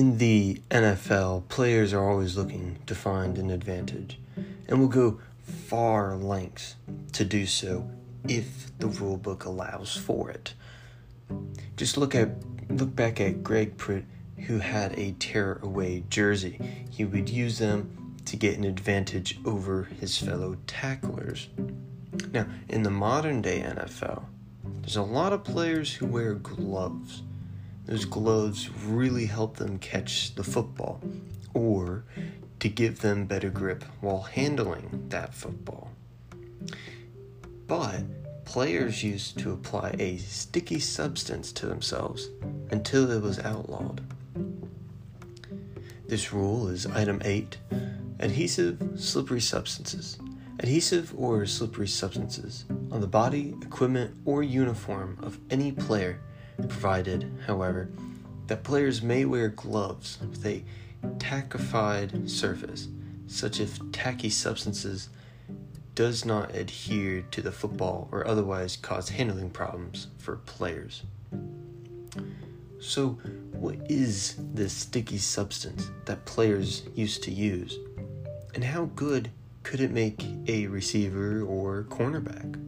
In the NFL, players are always looking to find an advantage and will go far lengths to do so if the rulebook allows for it. Just look at look back at Greg Pruitt who had a tear away jersey. He would use them to get an advantage over his fellow tacklers. Now, in the modern day NFL, there's a lot of players who wear gloves. Those gloves really help them catch the football or to give them better grip while handling that football. But players used to apply a sticky substance to themselves until it was outlawed. This rule is item 8 adhesive slippery substances. Adhesive or slippery substances on the body, equipment, or uniform of any player, provided, however, that players may wear gloves with a tackified surface, such if tacky substances does not adhere to the football or otherwise cause handling problems for players. So, what is this sticky substance that players used to use? And how good could it make a receiver or cornerback?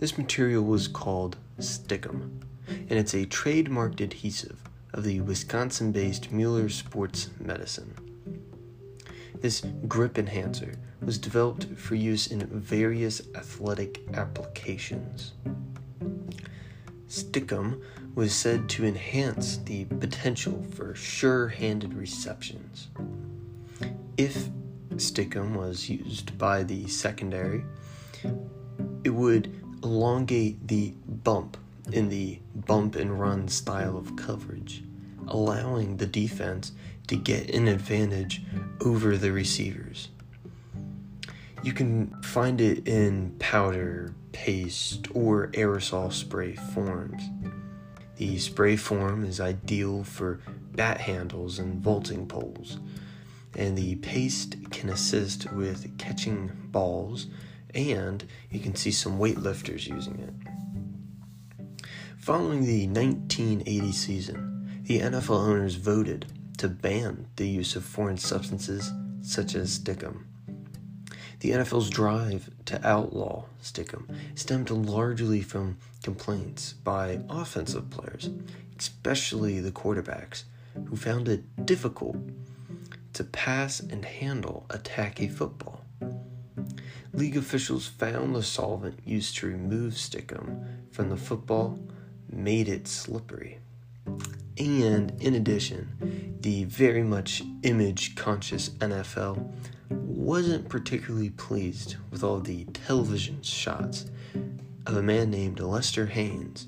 This material was called Stickum, and it's a trademarked adhesive of the Wisconsin based Mueller Sports Medicine. This grip enhancer was developed for use in various athletic applications. Stickum was said to enhance the potential for sure handed receptions. If Stickum was used by the secondary, it would elongate the bump in the bump and run style of coverage, allowing the defense to get an advantage over the receivers. You can find it in powder, paste, or aerosol spray forms. The spray form is ideal for bat handles and vaulting poles, and the paste can assist with catching balls, and you can see some weightlifters using it. Following the 1980 season, the NFL owners voted to ban the use of foreign substances such as stickum. The NFL's drive to outlaw Stickum stemmed largely from complaints by offensive players, especially the quarterbacks, who found it difficult to pass and handle a tacky football. League officials found the solvent used to remove Stickum from the football made it slippery. And in addition, the very much image conscious NFL wasn't particularly pleased with all the television shots of a man named Lester Hayes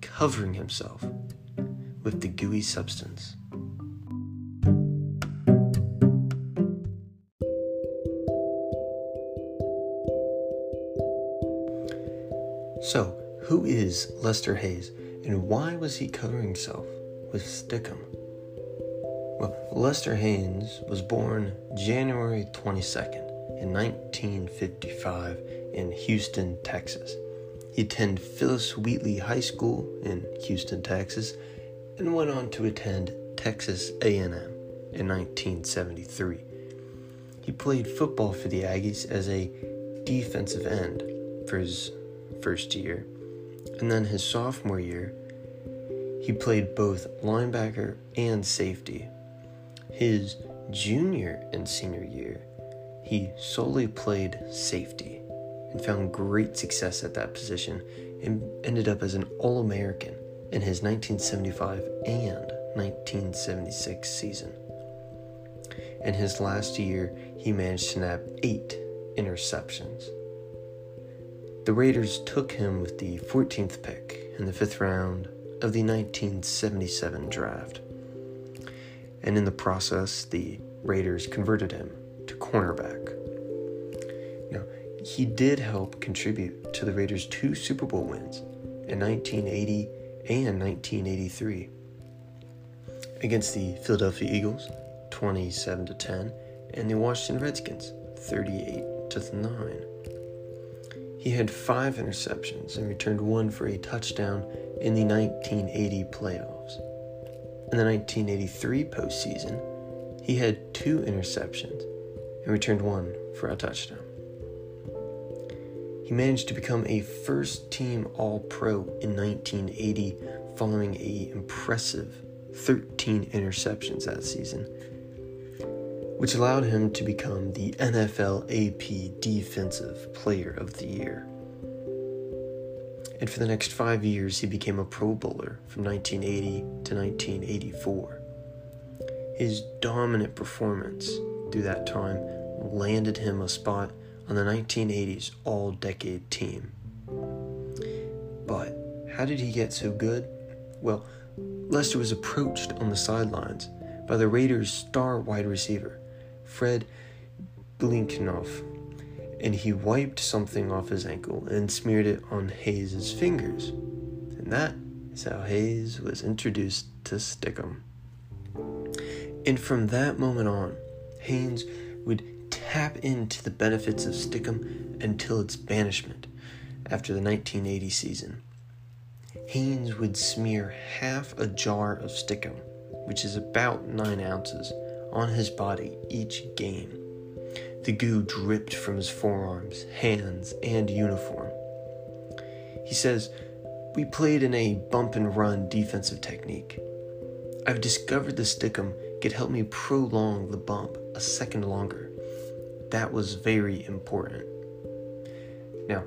covering himself with the gooey substance. So, who is Lester Hayes and why was he covering himself with Stickum? Well, Lester Hayes was born January 22nd in 1955 in Houston, Texas. He attended Phillis Wheatley High School in Houston, Texas, and went on to attend Texas A&M in 1973. He played football for the Aggies as a defensive end for his first year, and then his sophomore year, he played both linebacker and safety his junior and senior year, he solely played safety and found great success at that position and ended up as an All American in his 1975 and 1976 season. In his last year, he managed to nab eight interceptions. The Raiders took him with the 14th pick in the fifth round of the 1977 draft and in the process, the Raiders converted him to cornerback. Now, he did help contribute to the Raiders' two Super Bowl wins in 1980 and 1983 against the Philadelphia Eagles, 27 to 10, and the Washington Redskins, 38 to 9. He had five interceptions and returned one for a touchdown in the 1980 playoffs. In the 1983 postseason, he had two interceptions and returned one for a touchdown. He managed to become a first team All Pro in 1980 following a impressive 13 interceptions that season, which allowed him to become the NFL AP Defensive Player of the Year. And for the next five years, he became a Pro Bowler from 1980 to 1984. His dominant performance through that time landed him a spot on the 1980s All Decade team. But how did he get so good? Well, Lester was approached on the sidelines by the Raiders' star wide receiver, Fred Biletnikoff, and he wiped something off his ankle and smeared it on Hayes's fingers. And that is how Hayes was introduced to Stickum. And from that moment on, Hayes would tap into the benefits of Stickum until its banishment after the 1980 season. Hayes would smear half a jar of Stickum, which is about 9 ounces, on his body each game. The goo dripped from his forearms, hands, and uniform. He says, We played in a bump and run defensive technique. I've discovered the Stickum could help me prolong the bump a second longer. That was very important. Now,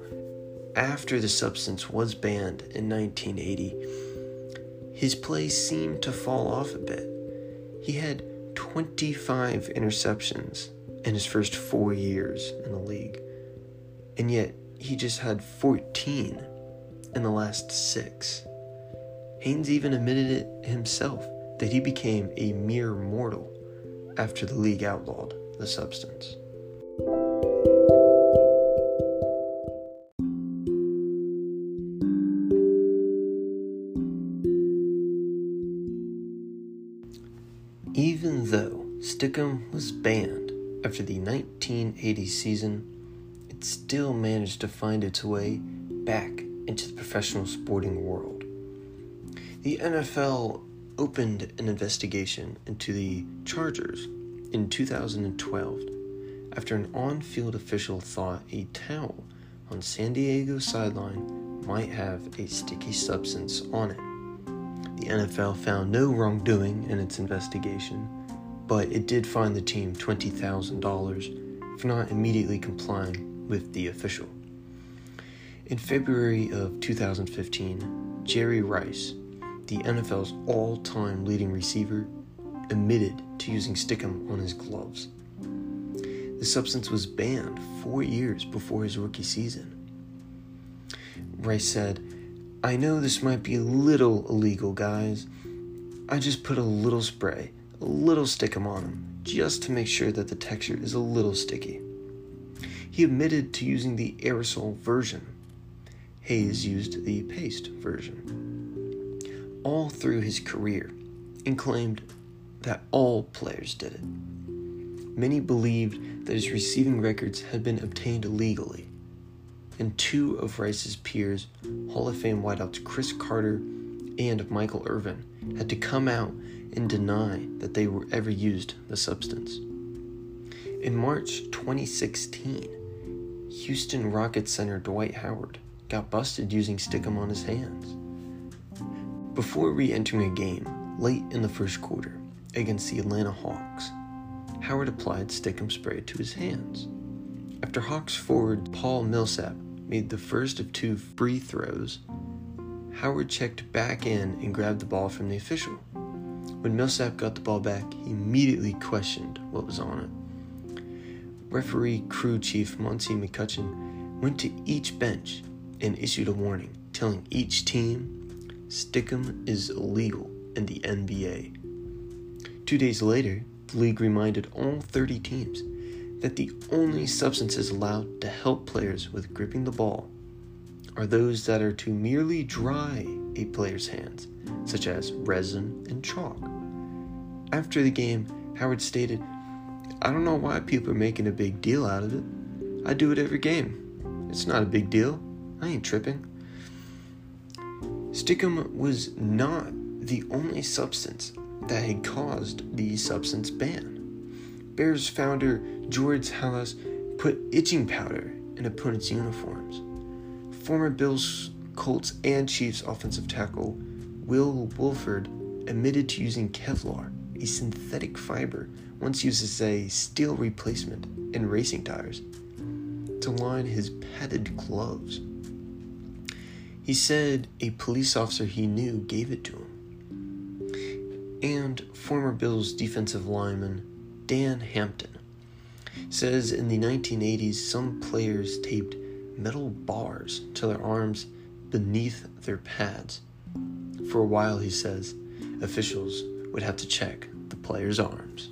after the substance was banned in 1980, his play seemed to fall off a bit. He had 25 interceptions in his first four years in the league, and yet he just had 14 in the last six. Hayes even admitted it himself that he became a mere mortal after the league outlawed the substance. Stickum was banned after the 1980 season, it still managed to find its way back into the professional sporting world. The NFL opened an investigation into the Chargers in 2012 after an on field official thought a towel on San Diego's sideline might have a sticky substance on it. The NFL found no wrongdoing in its investigation, but it did fine the team $20,000 for not immediately complying with the official. In February of 2015, Jerry Rice, the NFL's all time leading receiver, admitted to using Stickum on his gloves. The substance was banned four years before his rookie season. Rice said, I know this might be a little illegal, guys. I just put a little spray, a little Stickum on him, just to make sure that the texture is a little sticky. He admitted to using the aerosol version. Hayes used the paste version all through his career and claimed that all players did it. Many believed that his receiving records had been obtained illegally, and two of Rice's peers, Hall of Fame wideouts Cris Carter and Michael Irvin, had to come out and deny that they were ever used the substance. In March 2016, Houston Rockets center Dwight Howard got busted using Stickum on his hands. Before re entering a game late in the first quarter against the Atlanta Hawks, Howard applied Stickum spray to his hands. After Hawks forward Paul Millsap made the first of two free throws, Howard checked back in and grabbed the ball from the official. When Millsap got the ball back, he immediately questioned what was on it. Referee crew chief Monty McCutchen went to each bench and issued a warning, telling each team Stickum is illegal in the NBA. Two days later, the league reminded all 30 teams that the only substances allowed to help players with gripping the ball are those that are to merely dry a player's hands, such as resin and chalk. After the game, Howard stated, I don't know why people are making a big deal out of it. I do it every game. It's not a big deal. I ain't tripping. Stickum was not the only substance that had caused the substance ban. Bears founder George Halas put itching powder in opponents' uniforms. Former Bills, Colts, and Chiefs offensive tackle Will Wolford admitted to using Kevlar, a synthetic fiber once used as a steel replacement in racing tires, to line his padded gloves. He said a police officer he knew gave it to him. And former Bills defensive lineman Dan Hampton says in the 1980s some players taped metal bars to their arms beneath their pads. For a while, he says, officials would have to check the players' arms.